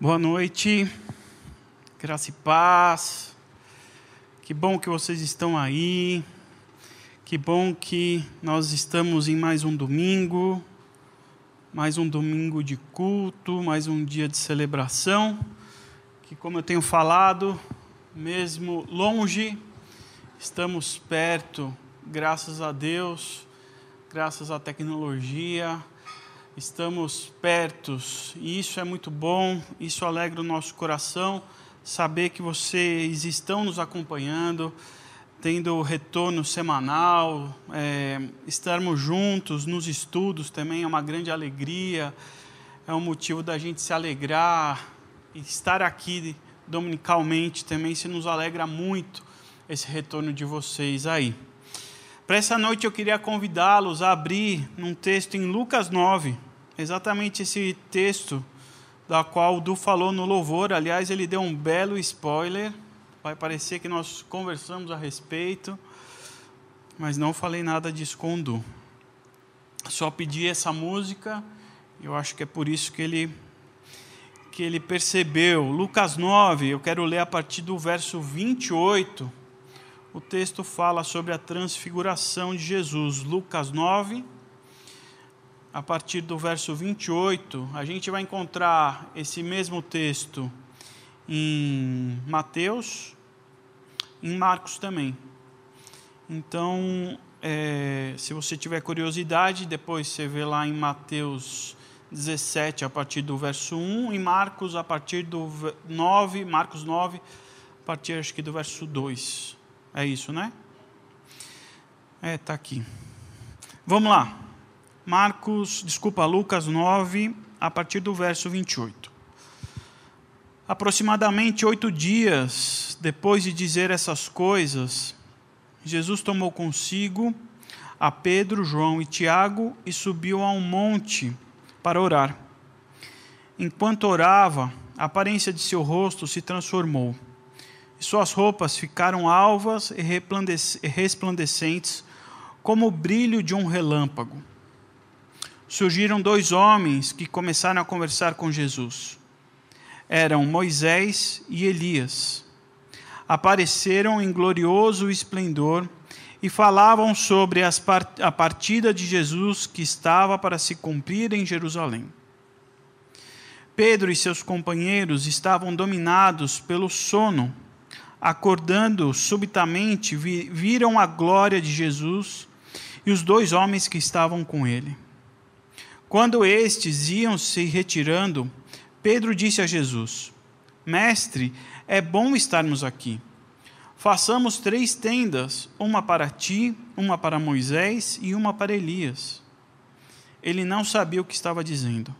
Boa noite, graça e paz. Que bom que vocês estão aí. Que bom que nós estamos em mais um domingo, mais um domingo de culto, mais um dia de celebração. Que, como eu tenho falado, mesmo longe, estamos perto, graças a Deus, graças à tecnologia estamos pertos, e isso é muito bom, isso alegra o nosso coração, saber que vocês estão nos acompanhando, tendo retorno semanal, é, estarmos juntos nos estudos também é uma grande alegria, é um motivo da gente se alegrar, e estar aqui dominicalmente também se nos alegra muito esse retorno de vocês aí. Para essa noite eu queria convidá-los a abrir num texto em Lucas 9, exatamente esse texto da qual o Du falou no louvor. Aliás, ele deu um belo spoiler. Vai parecer que nós conversamos a respeito, mas não falei nada disso com o Du. Só pedi essa música. Eu acho que é por isso que ele que ele percebeu. Lucas 9, eu quero ler a partir do verso 28 o texto fala sobre a transfiguração de Jesus. Lucas 9, a partir do verso 28, a gente vai encontrar esse mesmo texto em Mateus, em Marcos também. Então, é, se você tiver curiosidade, depois você vê lá em Mateus 17, a partir do verso 1, e Marcos, a partir do 9, Marcos 9, a partir acho que do verso 2. É isso, né? É, tá aqui. Vamos lá. Marcos, desculpa, Lucas 9, a partir do verso 28. Aproximadamente oito dias depois de dizer essas coisas, Jesus tomou consigo a Pedro, João e Tiago e subiu a um monte para orar. Enquanto orava, a aparência de seu rosto se transformou suas roupas ficaram alvas e resplandecentes, como o brilho de um relâmpago. Surgiram dois homens que começaram a conversar com Jesus. Eram Moisés e Elias. Apareceram em glorioso esplendor e falavam sobre a partida de Jesus que estava para se cumprir em Jerusalém. Pedro e seus companheiros estavam dominados pelo sono acordando subitamente, viram a glória de Jesus e os dois homens que estavam com ele. Quando estes iam se retirando, Pedro disse a Jesus: Mestre, é bom estarmos aqui. Façamos três tendas, uma para ti, uma para Moisés e uma para Elias. Ele não sabia o que estava dizendo.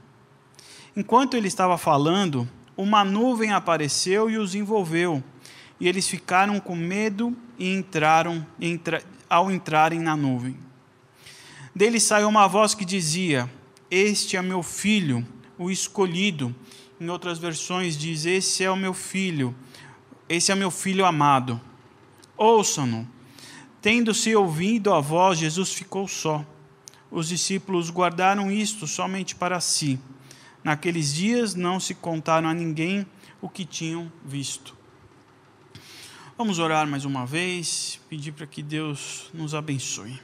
Enquanto ele estava falando, uma nuvem apareceu e os envolveu e eles ficaram com medo e entraram entra, ao entrarem na nuvem. Dele saiu uma voz que dizia: Este é meu filho, o escolhido. Em outras versões diz: Esse é o meu filho, esse é o meu filho amado. Ouçam-no. Tendo-se ouvido a voz, Jesus ficou só. Os discípulos guardaram isto somente para si. Naqueles dias não se contaram a ninguém o que tinham visto. Vamos orar mais uma vez, pedir para que Deus nos abençoe.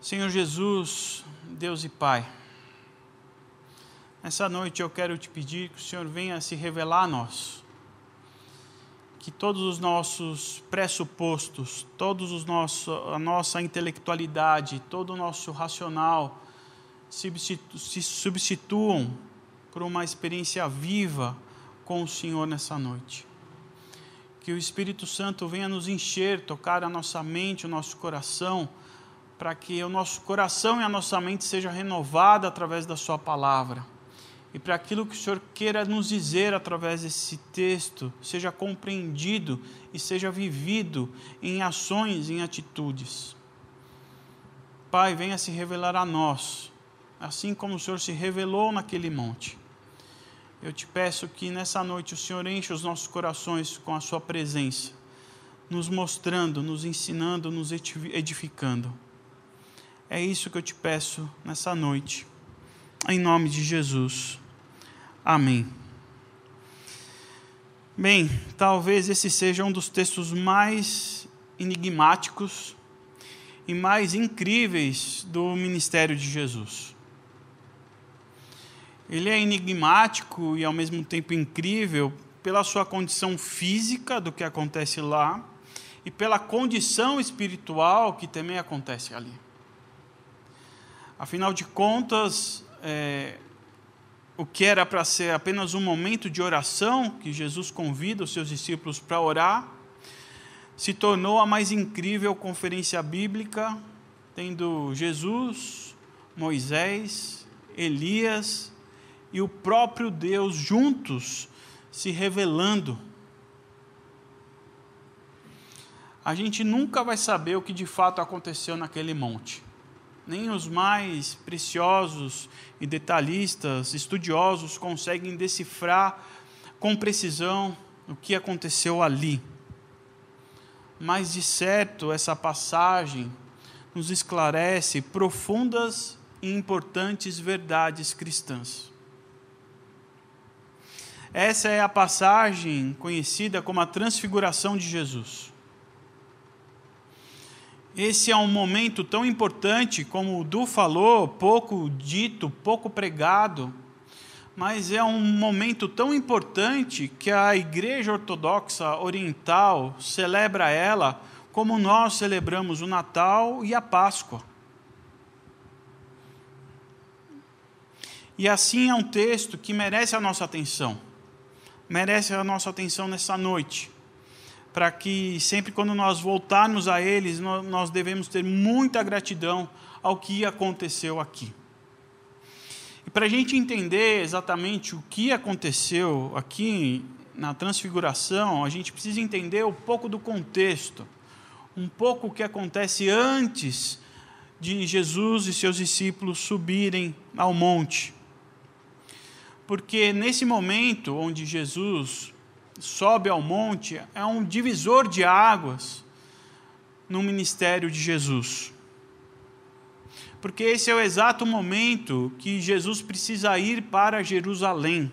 Senhor Jesus, Deus e Pai, nessa noite eu quero te pedir que o Senhor venha se revelar a nós. Que todos os nossos pressupostos, todos os nossos, a nossa intelectualidade, todo o nosso racional se substituam por uma experiência viva com o Senhor nessa noite que o Espírito Santo venha nos encher, tocar a nossa mente, o nosso coração, para que o nosso coração e a nossa mente seja renovada através da sua palavra. E para aquilo que o Senhor queira nos dizer através desse texto, seja compreendido e seja vivido em ações, em atitudes. Pai, venha se revelar a nós, assim como o Senhor se revelou naquele monte. Eu te peço que nessa noite o Senhor enche os nossos corações com a Sua presença, nos mostrando, nos ensinando, nos edificando. É isso que eu te peço nessa noite, em nome de Jesus. Amém. Bem, talvez esse seja um dos textos mais enigmáticos e mais incríveis do ministério de Jesus. Ele é enigmático e ao mesmo tempo incrível pela sua condição física do que acontece lá e pela condição espiritual que também acontece ali. Afinal de contas, é, o que era para ser apenas um momento de oração, que Jesus convida os seus discípulos para orar, se tornou a mais incrível conferência bíblica, tendo Jesus, Moisés, Elias e o próprio Deus juntos se revelando. A gente nunca vai saber o que de fato aconteceu naquele monte nem os mais preciosos e detalhistas, estudiosos, conseguem decifrar com precisão o que aconteceu ali. Mas, de certo, essa passagem nos esclarece profundas e importantes verdades cristãs. Essa é a passagem conhecida como a transfiguração de Jesus. Esse é um momento tão importante, como o Du falou, pouco dito, pouco pregado, mas é um momento tão importante que a Igreja Ortodoxa Oriental celebra ela como nós celebramos o Natal e a Páscoa. E assim é um texto que merece a nossa atenção, merece a nossa atenção nessa noite para que sempre quando nós voltarmos a eles, nós devemos ter muita gratidão ao que aconteceu aqui. E para a gente entender exatamente o que aconteceu aqui na transfiguração, a gente precisa entender um pouco do contexto, um pouco o que acontece antes de Jesus e seus discípulos subirem ao monte. Porque nesse momento onde Jesus sobe ao monte é um divisor de águas no ministério de Jesus. Porque esse é o exato momento que Jesus precisa ir para Jerusalém.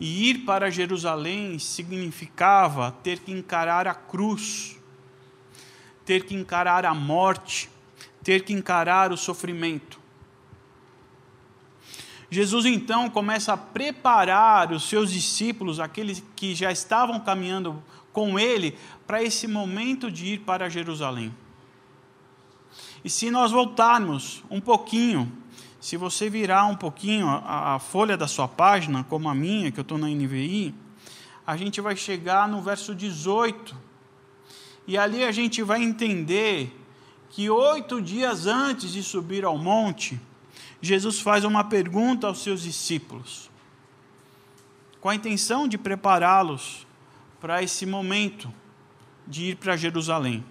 E ir para Jerusalém significava ter que encarar a cruz, ter que encarar a morte, ter que encarar o sofrimento. Jesus então começa a preparar os seus discípulos, aqueles que já estavam caminhando com ele, para esse momento de ir para Jerusalém. E se nós voltarmos um pouquinho, se você virar um pouquinho a, a folha da sua página, como a minha, que eu estou na NVI, a gente vai chegar no verso 18. E ali a gente vai entender que oito dias antes de subir ao monte, Jesus faz uma pergunta aos seus discípulos, com a intenção de prepará-los para esse momento de ir para Jerusalém.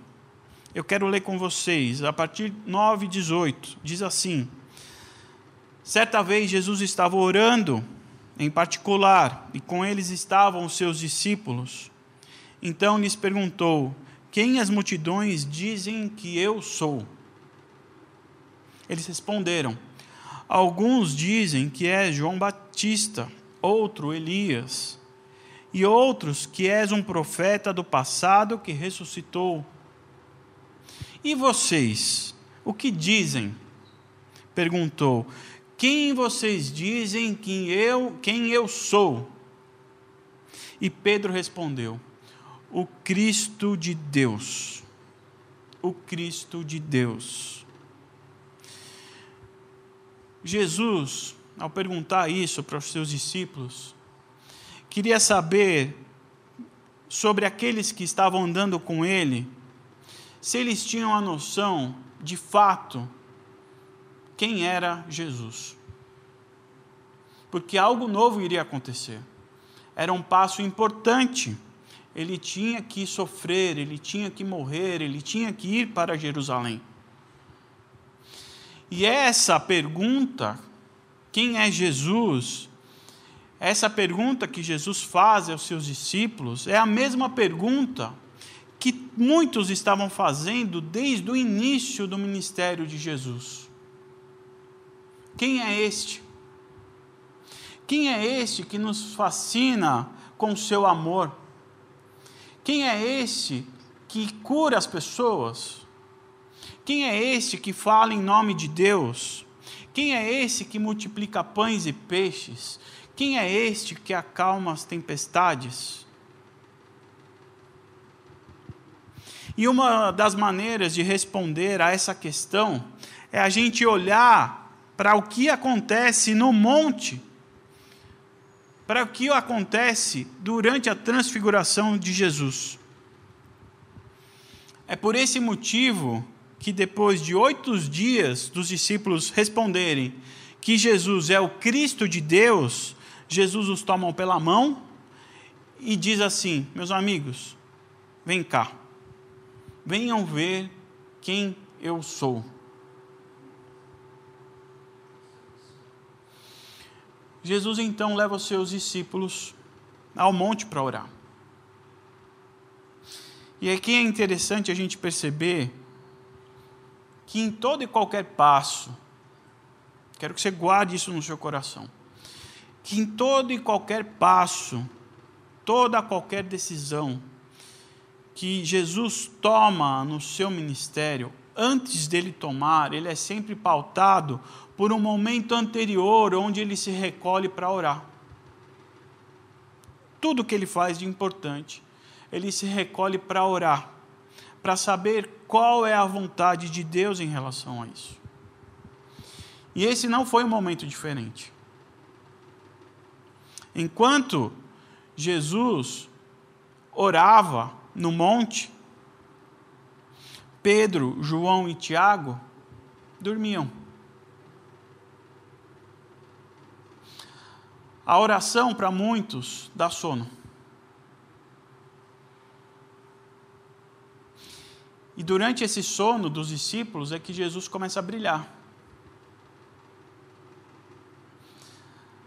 Eu quero ler com vocês, a partir 9, 18, diz assim: Certa vez Jesus estava orando em particular, e com eles estavam os seus discípulos. Então lhes perguntou: Quem as multidões dizem que eu sou? Eles responderam: Alguns dizem que é João Batista, outro Elias, e outros que és um profeta do passado que ressuscitou. E vocês, o que dizem? Perguntou. Quem vocês dizem que eu, quem eu sou? E Pedro respondeu: O Cristo de Deus. O Cristo de Deus. Jesus, ao perguntar isso para os seus discípulos, queria saber sobre aqueles que estavam andando com ele, se eles tinham a noção, de fato, quem era Jesus. Porque algo novo iria acontecer. Era um passo importante. Ele tinha que sofrer, ele tinha que morrer, ele tinha que ir para Jerusalém. E essa pergunta, quem é Jesus? Essa pergunta que Jesus faz aos seus discípulos é a mesma pergunta que muitos estavam fazendo desde o início do ministério de Jesus. Quem é este? Quem é este que nos fascina com seu amor? Quem é este que cura as pessoas? Quem é este que fala em nome de Deus? Quem é esse que multiplica pães e peixes? Quem é este que acalma as tempestades? E uma das maneiras de responder a essa questão é a gente olhar para o que acontece no monte, para o que acontece durante a transfiguração de Jesus. É por esse motivo que, depois de oito dias dos discípulos responderem que Jesus é o Cristo de Deus, Jesus os toma pela mão e diz assim: Meus amigos, vem cá venham ver quem eu sou. Jesus então leva os seus discípulos ao monte para orar. E aqui é interessante a gente perceber que em todo e qualquer passo, quero que você guarde isso no seu coração, que em todo e qualquer passo, toda qualquer decisão, que Jesus toma no seu ministério, antes dele tomar, ele é sempre pautado por um momento anterior onde ele se recolhe para orar. Tudo que ele faz de importante, ele se recolhe para orar, para saber qual é a vontade de Deus em relação a isso. E esse não foi um momento diferente. Enquanto Jesus orava, no monte, Pedro, João e Tiago dormiam. A oração para muitos dá sono. E durante esse sono dos discípulos é que Jesus começa a brilhar.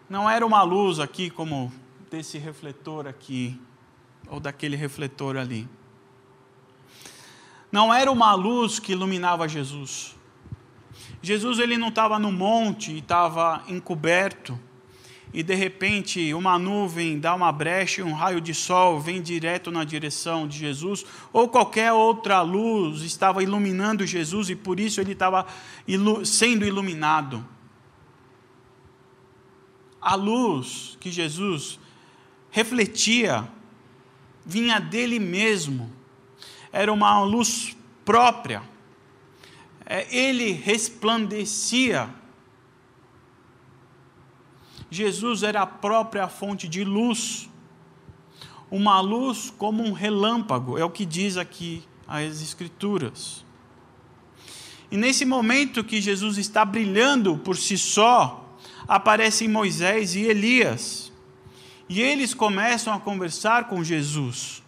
Não era uma luz aqui como desse refletor aqui, ou daquele refletor ali. Não era uma luz que iluminava Jesus. Jesus ele não estava no monte e estava encoberto e de repente uma nuvem dá uma brecha e um raio de sol vem direto na direção de Jesus, ou qualquer outra luz estava iluminando Jesus e por isso ele estava ilu sendo iluminado. A luz que Jesus refletia vinha dele mesmo, era uma luz própria, é, ele resplandecia. Jesus era a própria fonte de luz, uma luz como um relâmpago, é o que diz aqui as Escrituras. E nesse momento que Jesus está brilhando por si só, aparecem Moisés e Elias. E eles começam a conversar com Jesus.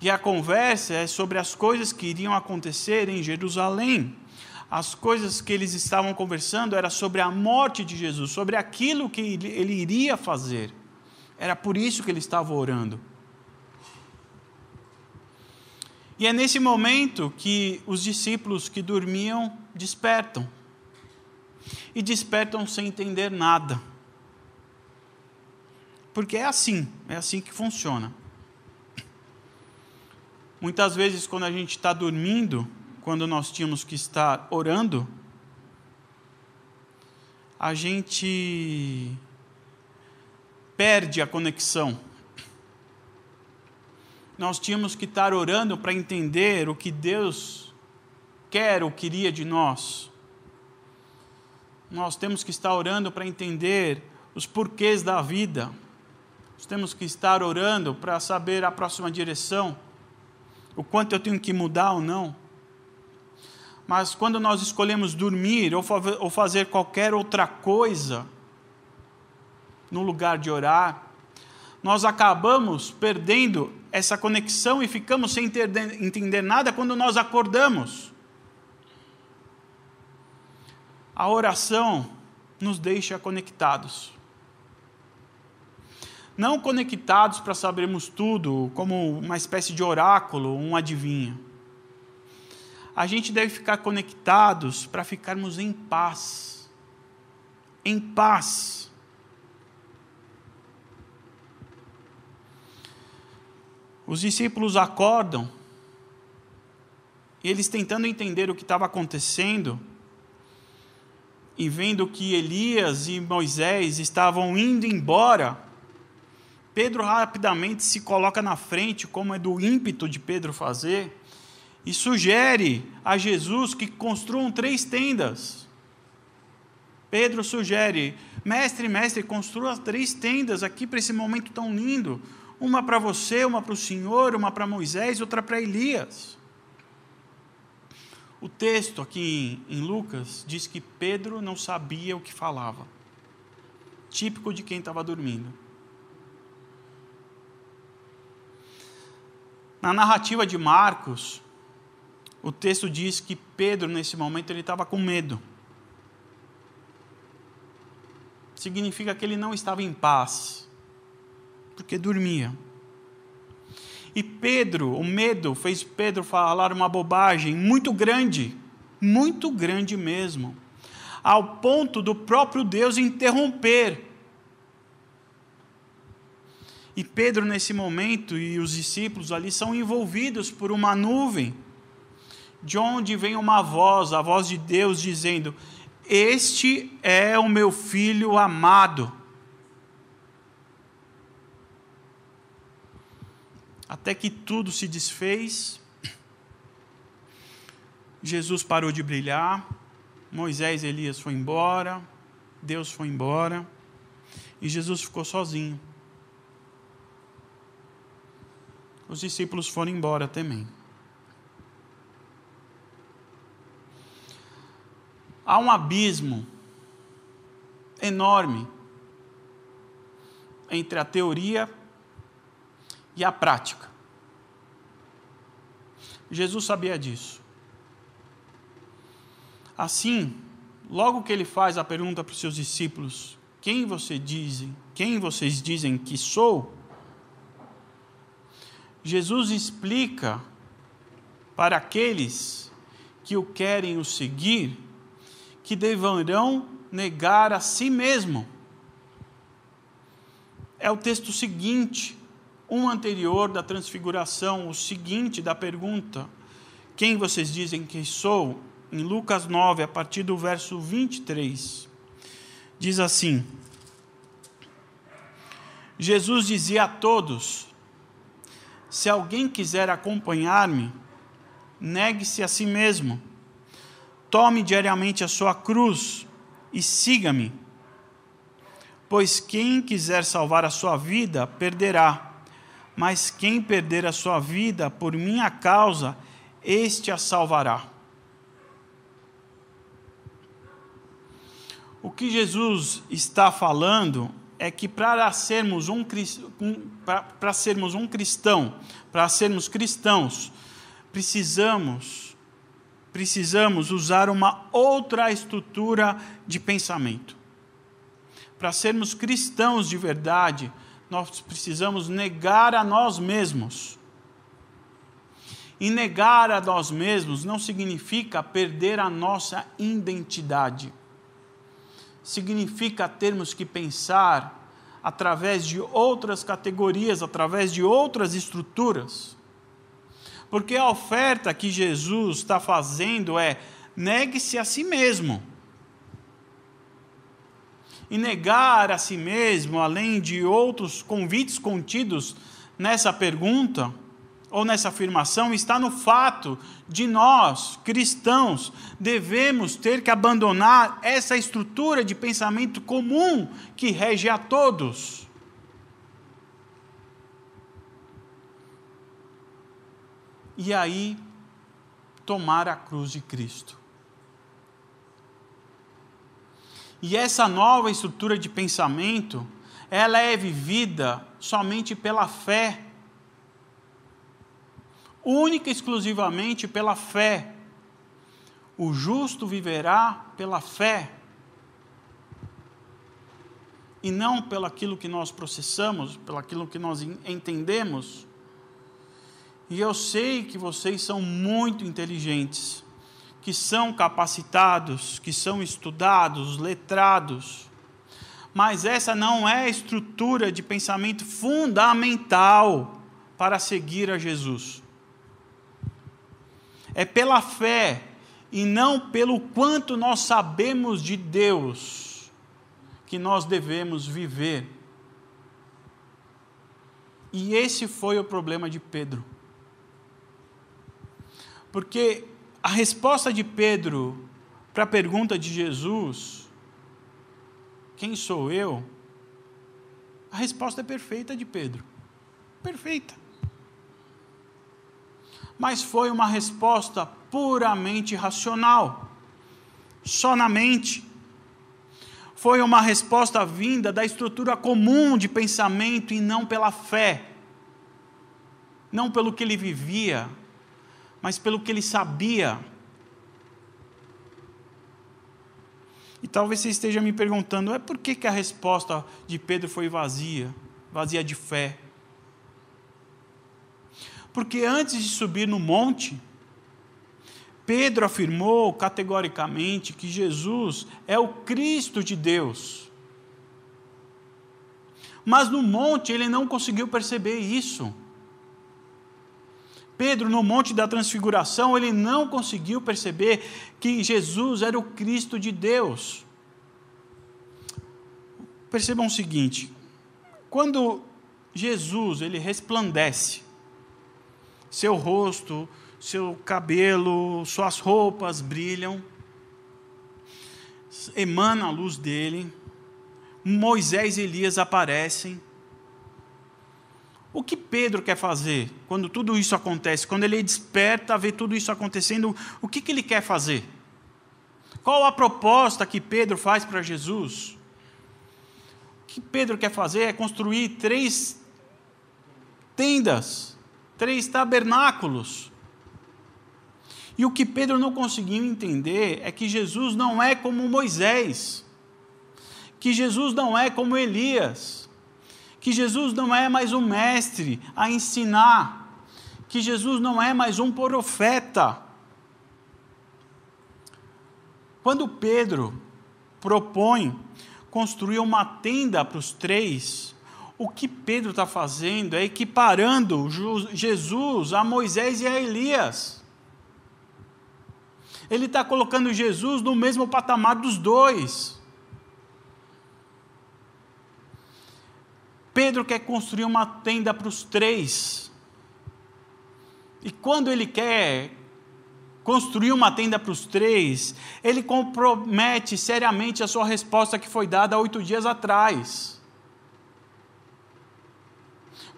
E a conversa é sobre as coisas que iriam acontecer em Jerusalém. As coisas que eles estavam conversando era sobre a morte de Jesus, sobre aquilo que ele iria fazer. Era por isso que ele estava orando. E é nesse momento que os discípulos que dormiam despertam. E despertam sem entender nada. Porque é assim, é assim que funciona. Muitas vezes, quando a gente está dormindo, quando nós tínhamos que estar orando, a gente perde a conexão. Nós tínhamos que estar orando para entender o que Deus quer ou queria de nós. Nós temos que estar orando para entender os porquês da vida. Nós temos que estar orando para saber a próxima direção, o quanto eu tenho que mudar ou não. Mas quando nós escolhemos dormir ou fazer qualquer outra coisa no lugar de orar, nós acabamos perdendo essa conexão e ficamos sem entender nada quando nós acordamos. A oração nos deixa conectados não conectados para sabermos tudo, como uma espécie de oráculo, um adivinho a gente deve ficar conectados para ficarmos em paz. Em paz. Os discípulos acordam, e eles tentando entender o que estava acontecendo, e vendo que Elias e Moisés estavam indo embora, Pedro rapidamente se coloca na frente, como é do ímpeto de Pedro fazer, e sugere a Jesus que construam três tendas. Pedro sugere, mestre, mestre, construa três tendas aqui para esse momento tão lindo. Uma para você, uma para o Senhor, uma para Moisés, outra para Elias. O texto aqui em Lucas diz que Pedro não sabia o que falava. Típico de quem estava dormindo. Na narrativa de Marcos, o texto diz que Pedro, nesse momento, ele estava com medo. Significa que ele não estava em paz, porque dormia. E Pedro, o medo fez Pedro falar uma bobagem muito grande, muito grande mesmo, ao ponto do próprio Deus interromper. E Pedro, nesse momento, e os discípulos ali são envolvidos por uma nuvem, de onde vem uma voz, a voz de Deus dizendo: Este é o meu filho amado até que tudo se desfez. Jesus parou de brilhar, Moisés e Elias foram embora, Deus foi embora, e Jesus ficou sozinho. Os discípulos foram embora também. Há um abismo enorme entre a teoria e a prática. Jesus sabia disso. Assim, logo que ele faz a pergunta para os seus discípulos: Quem você dizem? Quem vocês dizem que sou? Jesus explica para aqueles que o querem o seguir que deverão negar a si mesmo. É o texto seguinte um anterior da transfiguração, o seguinte da pergunta: Quem vocês dizem que sou? Em Lucas 9, a partir do verso 23, diz assim: Jesus dizia a todos: Se alguém quiser acompanhar-me, negue-se a si mesmo, tome diariamente a sua cruz e siga-me. Pois quem quiser salvar a sua vida, perderá mas quem perder a sua vida por minha causa, este a salvará. O que Jesus está falando é que para sermos um, para sermos um cristão, para sermos cristãos, precisamos precisamos usar uma outra estrutura de pensamento. Para sermos cristãos de verdade, nós precisamos negar a nós mesmos. E negar a nós mesmos não significa perder a nossa identidade. Significa termos que pensar através de outras categorias, através de outras estruturas. Porque a oferta que Jesus está fazendo é: negue-se a si mesmo e negar a si mesmo, além de outros convites contidos nessa pergunta ou nessa afirmação, está no fato de nós, cristãos, devemos ter que abandonar essa estrutura de pensamento comum que rege a todos. E aí, tomar a cruz de Cristo. E essa nova estrutura de pensamento, ela é vivida somente pela fé. Única e exclusivamente pela fé. O justo viverá pela fé. E não pelo aquilo que nós processamos, pelo aquilo que nós entendemos. E eu sei que vocês são muito inteligentes que são capacitados, que são estudados, letrados. Mas essa não é a estrutura de pensamento fundamental para seguir a Jesus. É pela fé e não pelo quanto nós sabemos de Deus que nós devemos viver. E esse foi o problema de Pedro. Porque a resposta de Pedro para a pergunta de Jesus, quem sou eu? A resposta é perfeita de Pedro. Perfeita. Mas foi uma resposta puramente racional, só na mente. Foi uma resposta vinda da estrutura comum de pensamento e não pela fé, não pelo que ele vivia, mas pelo que ele sabia. E talvez você esteja me perguntando, é por que, que a resposta de Pedro foi vazia, vazia de fé? Porque antes de subir no monte, Pedro afirmou categoricamente que Jesus é o Cristo de Deus. Mas no monte ele não conseguiu perceber isso. Pedro, no Monte da Transfiguração, ele não conseguiu perceber que Jesus era o Cristo de Deus. Percebam o seguinte: quando Jesus ele resplandece, seu rosto, seu cabelo, suas roupas brilham, emana a luz dele, Moisés e Elias aparecem, o que Pedro quer fazer quando tudo isso acontece? Quando ele desperta, vê tudo isso acontecendo, o que, que ele quer fazer? Qual a proposta que Pedro faz para Jesus? O que Pedro quer fazer é construir três tendas, três tabernáculos. E o que Pedro não conseguiu entender é que Jesus não é como Moisés, que Jesus não é como Elias que Jesus não é mais um mestre a ensinar, que Jesus não é mais um profeta. Quando Pedro propõe construir uma tenda para os três, o que Pedro está fazendo é equiparando Jesus a Moisés e a Elias. Ele está colocando Jesus no mesmo patamar dos dois. Pedro quer construir uma tenda para os três. E quando ele quer construir uma tenda para os três, ele compromete seriamente a sua resposta que foi dada oito dias atrás.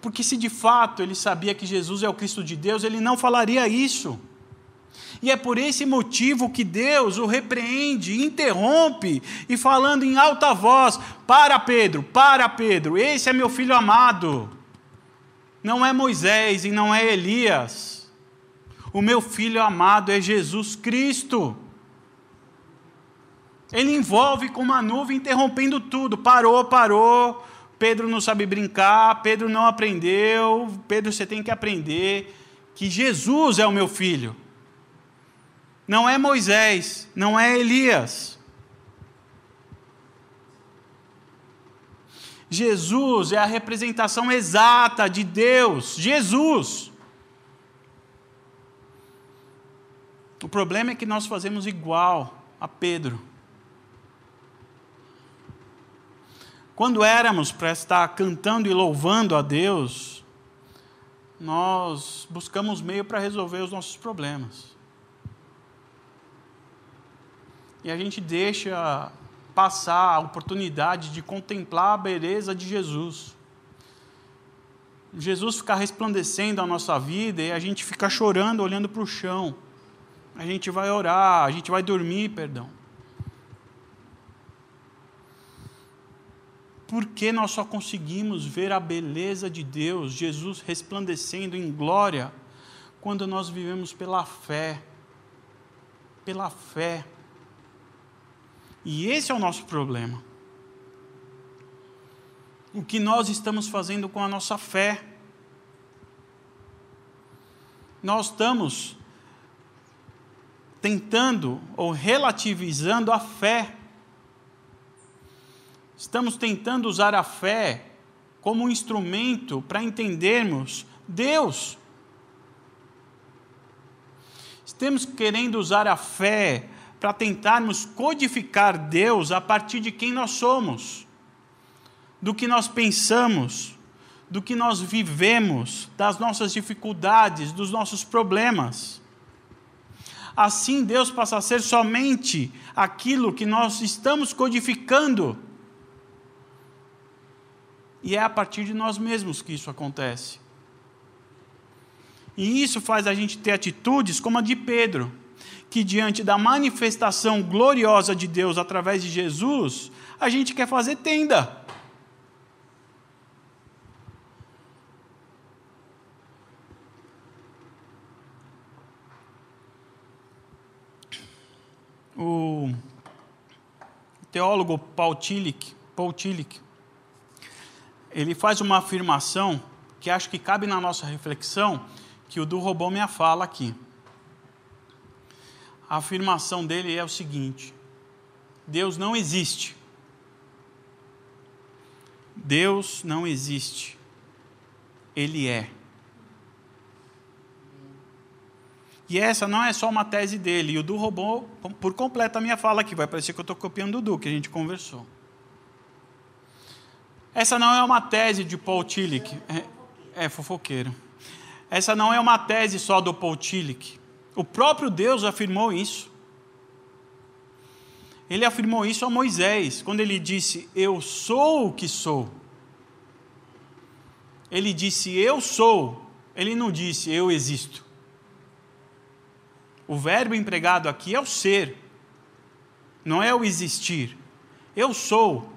Porque se de fato ele sabia que Jesus é o Cristo de Deus, ele não falaria isso. E é por esse motivo que Deus o repreende, interrompe, e falando em alta voz: Para, Pedro, para, Pedro, esse é meu filho amado. Não é Moisés e não é Elias. O meu filho amado é Jesus Cristo. Ele envolve com uma nuvem interrompendo tudo. Parou, parou. Pedro não sabe brincar, Pedro não aprendeu. Pedro, você tem que aprender que Jesus é o meu filho não é Moisés, não é Elias. Jesus é a representação exata de Deus, Jesus. O problema é que nós fazemos igual a Pedro. Quando éramos para estar cantando e louvando a Deus, nós buscamos meio para resolver os nossos problemas. E a gente deixa passar a oportunidade de contemplar a beleza de Jesus. Jesus ficar resplandecendo a nossa vida e a gente ficar chorando olhando para o chão. A gente vai orar, a gente vai dormir, perdão. Porque nós só conseguimos ver a beleza de Deus, Jesus resplandecendo em glória, quando nós vivemos pela fé. Pela fé. E esse é o nosso problema. O que nós estamos fazendo com a nossa fé? Nós estamos tentando ou relativizando a fé. Estamos tentando usar a fé como um instrumento para entendermos Deus. Estamos querendo usar a fé para tentarmos codificar Deus a partir de quem nós somos, do que nós pensamos, do que nós vivemos, das nossas dificuldades, dos nossos problemas. Assim, Deus passa a ser somente aquilo que nós estamos codificando. E é a partir de nós mesmos que isso acontece. E isso faz a gente ter atitudes como a de Pedro, que diante da manifestação gloriosa de Deus através de Jesus, a gente quer fazer tenda. O teólogo Paul Tillich, Paul Tillich, ele faz uma afirmação que acho que cabe na nossa reflexão, que o Du roubou minha fala aqui. A afirmação dele é o seguinte: Deus não existe. Deus não existe. Ele é. E essa não é só uma tese dele. E o Du roubou por completo a minha fala aqui. Vai parecer que eu estou copiando o Du, que a gente conversou. Essa não é uma tese de Paul Tillich. É, é fofoqueiro. Essa não é uma tese só do Paul Tillich. O próprio Deus afirmou isso. Ele afirmou isso a Moisés, quando ele disse: Eu sou o que sou. Ele disse: Eu sou. Ele não disse: Eu existo. O verbo empregado aqui é o ser, não é o existir. Eu sou.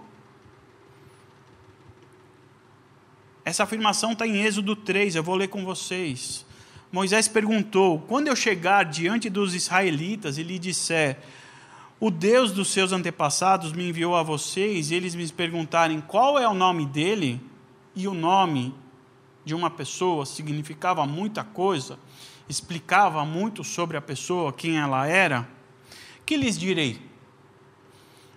Essa afirmação está em Êxodo 3, eu vou ler com vocês. Moisés perguntou: Quando eu chegar diante dos israelitas e lhe disser, o Deus dos seus antepassados me enviou a vocês, e eles me perguntarem qual é o nome dele, e o nome de uma pessoa significava muita coisa, explicava muito sobre a pessoa, quem ela era, que lhes direi?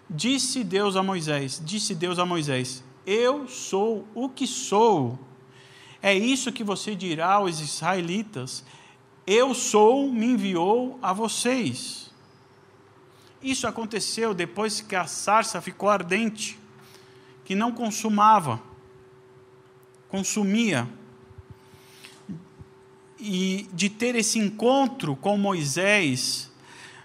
Disse Deus a Moisés, disse Deus a Moisés: Eu sou o que sou. É isso que você dirá aos israelitas: Eu sou, me enviou a vocês. Isso aconteceu depois que a sarça ficou ardente, que não consumava, consumia. E de ter esse encontro com Moisés,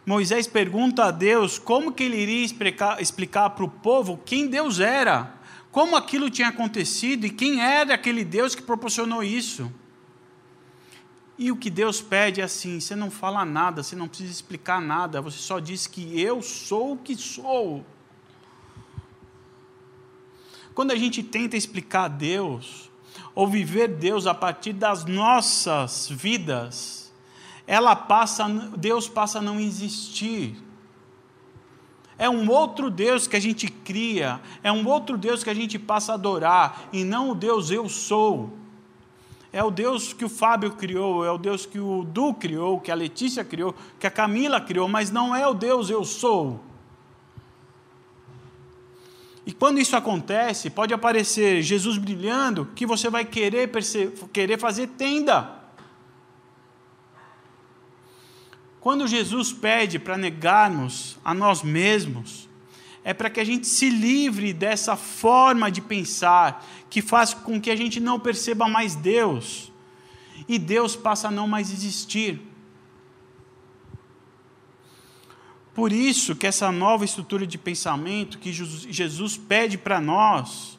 Moisés pergunta a Deus como que ele iria explicar, explicar para o povo quem Deus era, como aquilo tinha acontecido e quem era aquele Deus que proporcionou isso. E o que Deus pede é assim: você não fala nada, você não precisa explicar nada, você só diz que eu sou o que sou. Quando a gente tenta explicar Deus, ou viver Deus a partir das nossas vidas, ela passa, Deus passa a não existir. É um outro Deus que a gente cria, é um outro Deus que a gente passa a adorar, e não o Deus eu sou. É o Deus que o Fábio criou, é o Deus que o Du criou, que a Letícia criou, que a Camila criou, mas não é o Deus eu sou. E quando isso acontece, pode aparecer Jesus brilhando, que você vai querer, querer fazer tenda. Quando Jesus pede para negarmos a nós mesmos, é para que a gente se livre dessa forma de pensar que faz com que a gente não perceba mais Deus e Deus passa a não mais existir. Por isso que essa nova estrutura de pensamento que Jesus pede para nós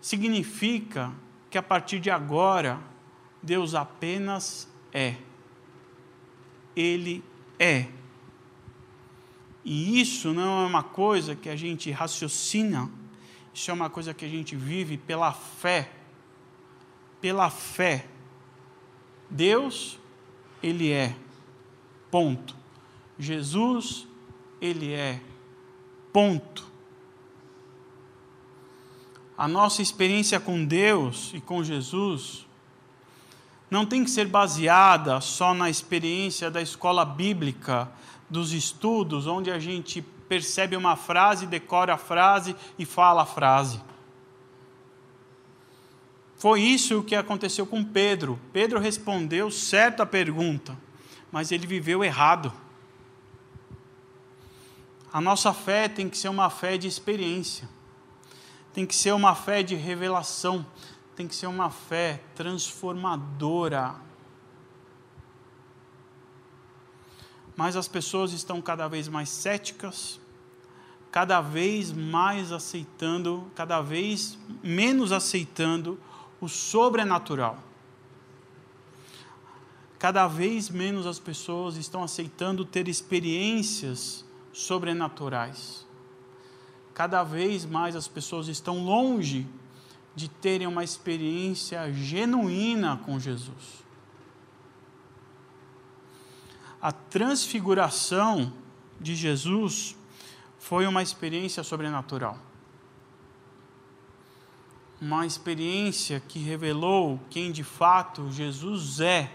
significa que a partir de agora Deus apenas é. Ele é. E isso não é uma coisa que a gente raciocina, isso é uma coisa que a gente vive pela fé. Pela fé. Deus, Ele é. Ponto. Jesus, Ele é. Ponto. A nossa experiência com Deus e com Jesus não tem que ser baseada só na experiência da escola bíblica, dos estudos, onde a gente percebe uma frase, decora a frase e fala a frase. Foi isso que aconteceu com Pedro. Pedro respondeu certo pergunta, mas ele viveu errado. A nossa fé tem que ser uma fé de experiência, tem que ser uma fé de revelação, tem que ser uma fé transformadora. Mas as pessoas estão cada vez mais céticas, cada vez mais aceitando, cada vez menos aceitando o sobrenatural. Cada vez menos as pessoas estão aceitando ter experiências sobrenaturais. Cada vez mais as pessoas estão longe de terem uma experiência genuína com Jesus. A transfiguração de Jesus foi uma experiência sobrenatural uma experiência que revelou quem de fato Jesus é.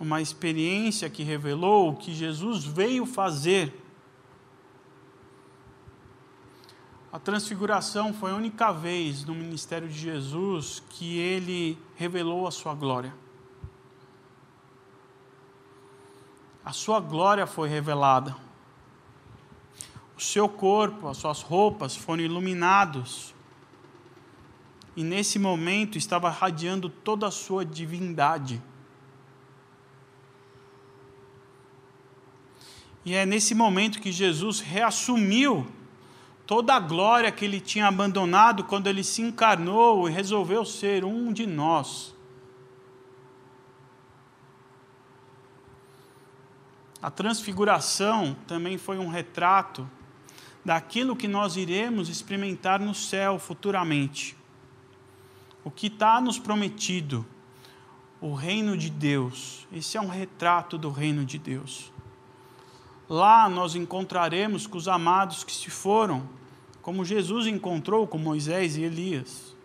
Uma experiência que revelou o que Jesus veio fazer. A transfiguração foi a única vez no ministério de Jesus que ele revelou a sua glória. A sua glória foi revelada o seu corpo, as suas roupas foram iluminados. E nesse momento estava radiando toda a sua divindade. E é nesse momento que Jesus reassumiu toda a glória que ele tinha abandonado quando ele se encarnou e resolveu ser um de nós. A transfiguração também foi um retrato daquilo que nós iremos experimentar no céu futuramente. O que está nos prometido, o reino de Deus. Esse é um retrato do reino de Deus. Lá nós encontraremos com os amados que se foram, como Jesus encontrou com Moisés e Elias.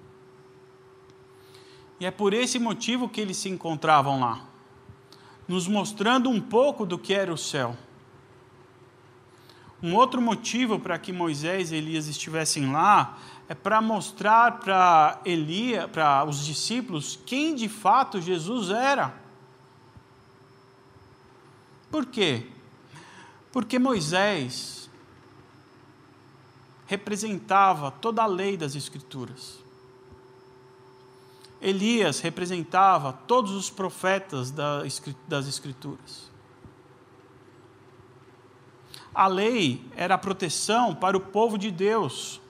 E é por esse motivo que eles se encontravam lá, nos mostrando um pouco do que era o céu. Um outro motivo para que Moisés e Elias estivessem lá é para mostrar para Elias, para os discípulos, quem de fato Jesus era. Por quê? Porque Moisés representava toda a lei das Escrituras. Elias representava todos os profetas das Escrituras. A lei era a proteção para o povo de Deus.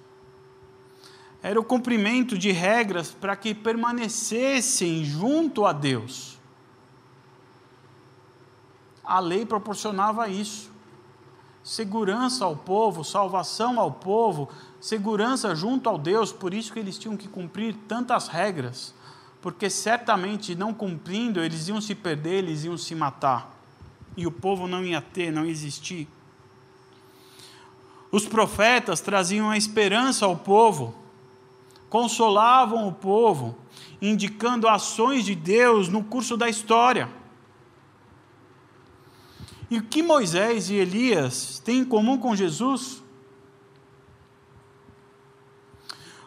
Era o cumprimento de regras para que permanecessem junto a Deus. A lei proporcionava isso. Segurança ao povo, salvação ao povo, segurança junto ao Deus, por isso que eles tinham que cumprir tantas regras, porque certamente não cumprindo, eles iam se perder, eles iam se matar, e o povo não ia ter, não existir. Os profetas traziam a esperança ao povo, consolavam o povo, indicando ações de Deus no curso da história. E o que Moisés e Elias têm em comum com Jesus?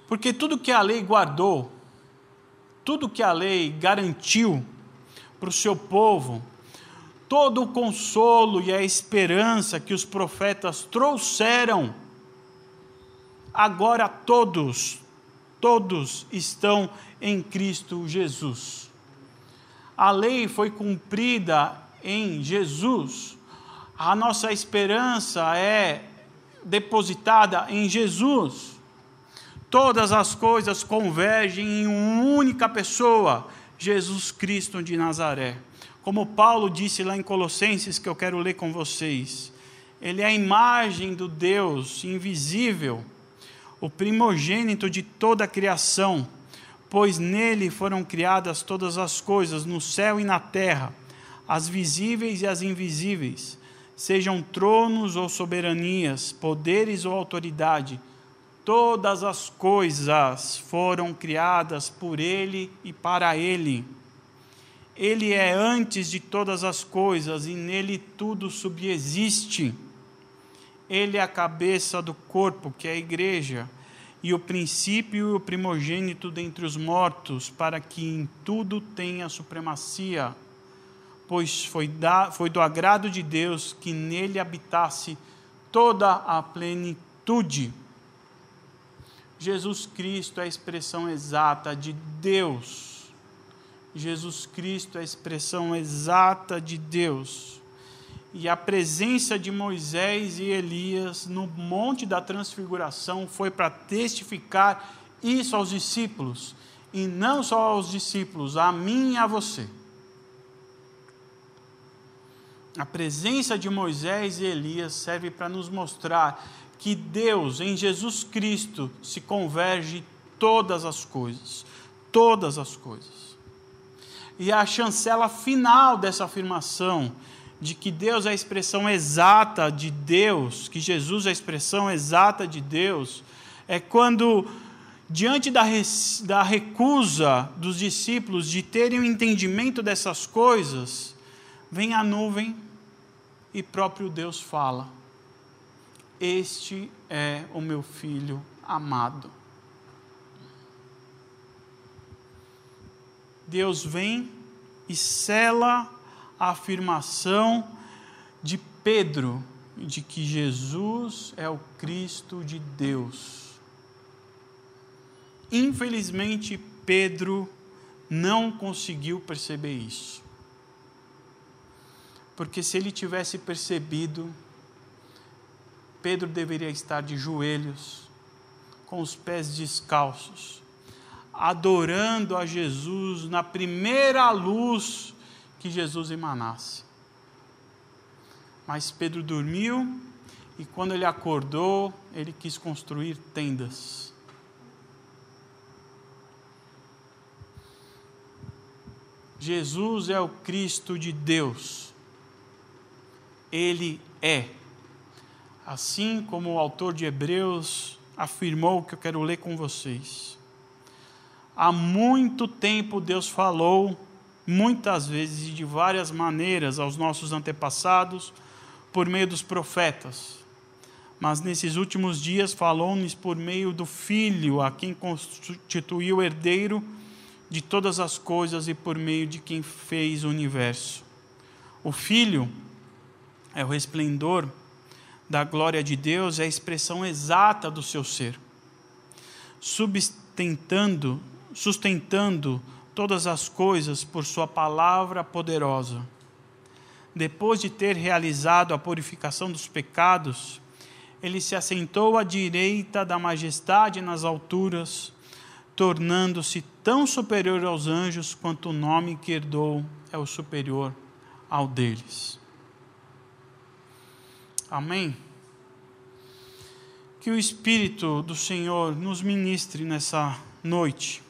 Porque tudo que a lei guardou, tudo que a lei garantiu para o seu povo, todo o consolo e a esperança que os profetas trouxeram, agora todos, todos estão em Cristo Jesus. A lei foi cumprida em Jesus, a nossa esperança é depositada em Jesus. Todas as coisas convergem em uma única pessoa, Jesus Cristo de Nazaré. Como Paulo disse lá em Colossenses, que eu quero ler com vocês, ele é a imagem do Deus invisível, o primogênito de toda a criação, pois nele foram criadas todas as coisas, no céu e na terra, as visíveis e as invisíveis, sejam tronos ou soberanias, poderes ou autoridade, todas as coisas foram criadas por ele e para ele ele é antes de todas as coisas e nele tudo subexiste. Ele é a cabeça do corpo, que é a igreja, e o princípio e o primogênito dentre os mortos, para que em tudo tenha supremacia, pois foi, da, foi do agrado de Deus que nele habitasse toda a plenitude. Jesus Cristo é a expressão exata de Deus. Jesus Cristo é a expressão exata de Deus. E a presença de Moisés e Elias no Monte da Transfiguração foi para testificar isso aos discípulos, e não só aos discípulos, a mim e a você. A presença de Moisés e Elias serve para nos mostrar que Deus, em Jesus Cristo, se converge todas as coisas. Todas as coisas. E a chancela final dessa afirmação, de que Deus é a expressão exata de Deus, que Jesus é a expressão exata de Deus, é quando, diante da, da recusa dos discípulos de terem o um entendimento dessas coisas, vem a nuvem e próprio Deus fala este é o meu filho amado. Deus vem e sela a afirmação de Pedro de que Jesus é o Cristo de Deus. Infelizmente, Pedro não conseguiu perceber isso. Porque se ele tivesse percebido, Pedro deveria estar de joelhos, com os pés descalços, adorando a Jesus na primeira luz que Jesus emanasse. Mas Pedro dormiu e quando ele acordou, ele quis construir tendas. Jesus é o Cristo de Deus. Ele é assim como o autor de Hebreus afirmou que eu quero ler com vocês. Há muito tempo Deus falou, muitas vezes e de várias maneiras, aos nossos antepassados, por meio dos profetas. Mas nesses últimos dias falou-nos por meio do Filho, a quem constituiu herdeiro de todas as coisas e por meio de quem fez o universo. O Filho é o resplendor da glória de Deus é a expressão exata do seu ser, sustentando, sustentando todas as coisas por sua palavra poderosa. Depois de ter realizado a purificação dos pecados, ele se assentou à direita da majestade nas alturas, tornando-se tão superior aos anjos quanto o nome que herdou é o superior ao deles. Amém? Que o Espírito do Senhor nos ministre nessa noite,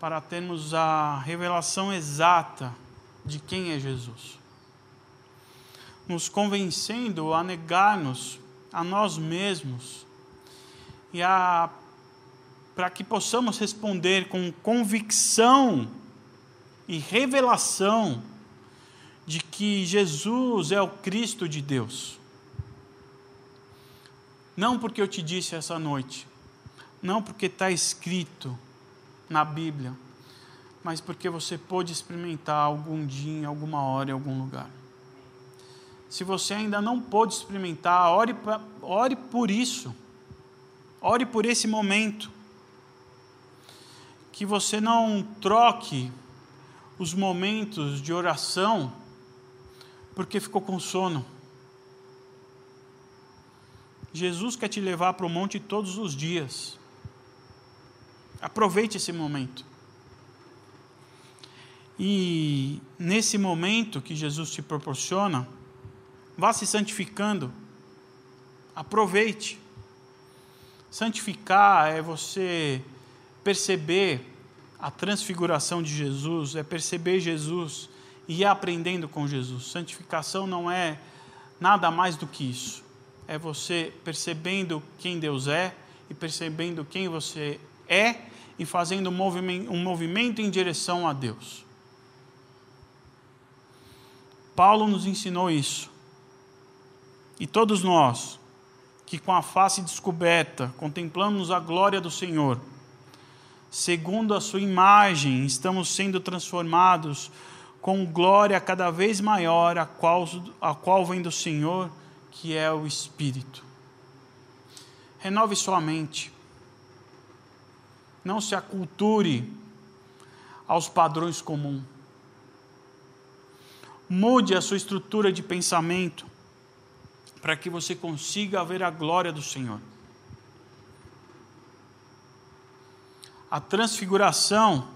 para termos a revelação exata de quem é Jesus, nos convencendo a negar-nos a nós mesmos e a para que possamos responder com convicção e revelação de que Jesus é o Cristo de Deus. Não porque eu te disse essa noite, não porque está escrito na Bíblia, mas porque você pôde experimentar algum dia, em alguma hora, em algum lugar. Se você ainda não pôde experimentar, ore, ore por isso, ore por esse momento. Que você não troque os momentos de oração porque ficou com sono. Jesus quer te levar para o monte todos os dias. Aproveite esse momento. E nesse momento que Jesus te proporciona, vá se santificando. Aproveite. Santificar é você perceber a transfiguração de Jesus, é perceber Jesus e aprendendo com Jesus. Santificação não é nada mais do que isso. É você percebendo quem Deus é e percebendo quem você é e fazendo um movimento, um movimento em direção a Deus. Paulo nos ensinou isso. E todos nós, que com a face descoberta contemplamos a glória do Senhor, segundo a sua imagem, estamos sendo transformados com glória cada vez maior, a qual, a qual vem do Senhor, que é o Espírito. Renove sua mente. Não se aculture aos padrões comuns. Mude a sua estrutura de pensamento para que você consiga ver a glória do Senhor. A transfiguração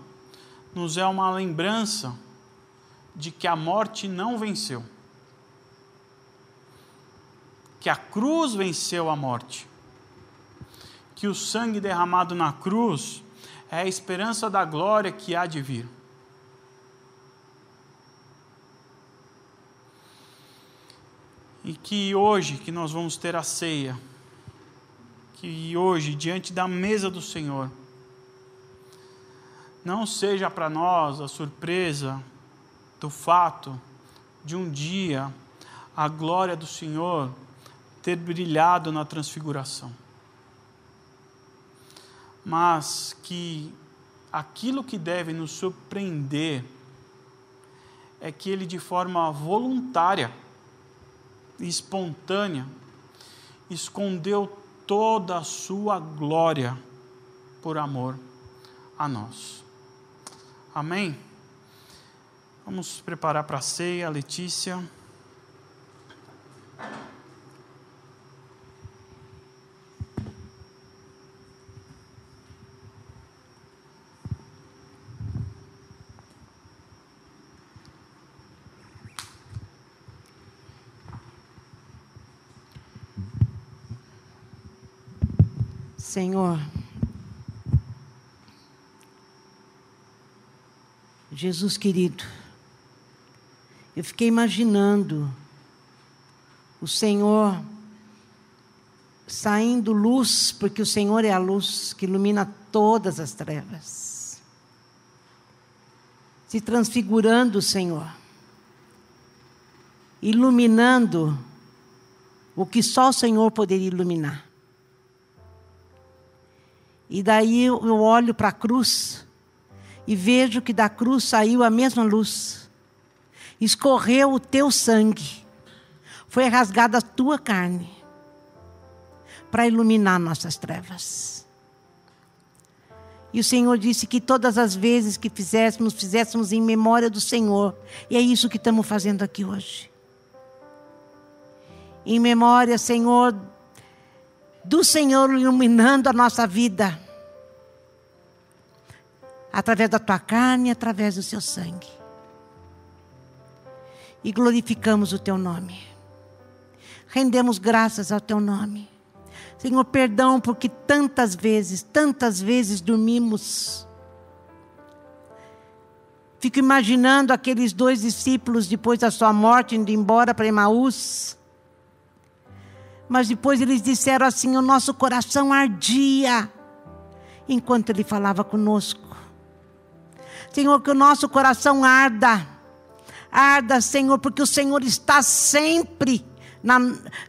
nos é uma lembrança de que a morte não venceu, que a cruz venceu a morte, que o sangue derramado na cruz é a esperança da glória que há de vir. E que hoje que nós vamos ter a ceia, que hoje, diante da mesa do Senhor, não seja para nós a surpresa do fato de um dia a glória do Senhor ter brilhado na transfiguração, mas que aquilo que deve nos surpreender é que Ele, de forma voluntária, espontânea, escondeu toda a sua glória por amor a nós. Amém? Vamos preparar para a ceia, Letícia. Senhor, Jesus querido, eu fiquei imaginando o Senhor saindo luz, porque o Senhor é a luz que ilumina todas as trevas. Se transfigurando, Senhor, iluminando o que só o Senhor poderia iluminar. E daí eu olho para a cruz e vejo que da cruz saiu a mesma luz. Escorreu o teu sangue. Foi rasgada a tua carne para iluminar nossas trevas. E o Senhor disse que todas as vezes que fizéssemos, fizéssemos em memória do Senhor. E é isso que estamos fazendo aqui hoje. Em memória, Senhor, do Senhor iluminando a nossa vida, através da tua carne e através do seu sangue. E glorificamos o teu nome, rendemos graças ao teu nome. Senhor, perdão porque tantas vezes, tantas vezes dormimos. Fico imaginando aqueles dois discípulos depois da sua morte indo embora para Emaús. Mas depois eles disseram assim: o nosso coração ardia enquanto ele falava conosco. Senhor, que o nosso coração arda, arda, Senhor, porque o Senhor está sempre na,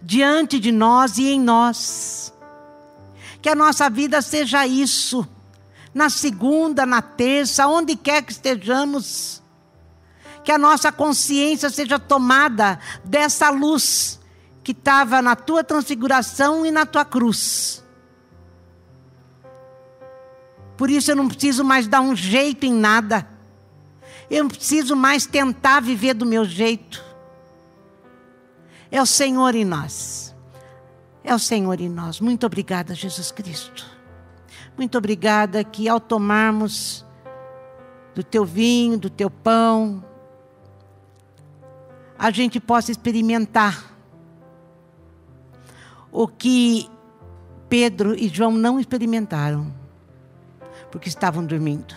diante de nós e em nós. Que a nossa vida seja isso, na segunda, na terça, onde quer que estejamos. Que a nossa consciência seja tomada dessa luz que estava na tua transfiguração e na tua cruz. Por isso eu não preciso mais dar um jeito em nada. Eu não preciso mais tentar viver do meu jeito. É o Senhor em nós. É o Senhor em nós. Muito obrigada, Jesus Cristo. Muito obrigada que ao tomarmos do teu vinho, do teu pão, a gente possa experimentar o que Pedro e João não experimentaram, porque estavam dormindo.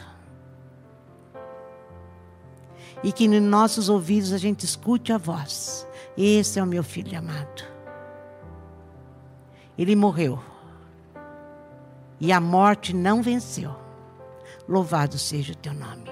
E que nos nossos ouvidos a gente escute a voz: Esse é o meu filho amado. Ele morreu. E a morte não venceu. Louvado seja o teu nome.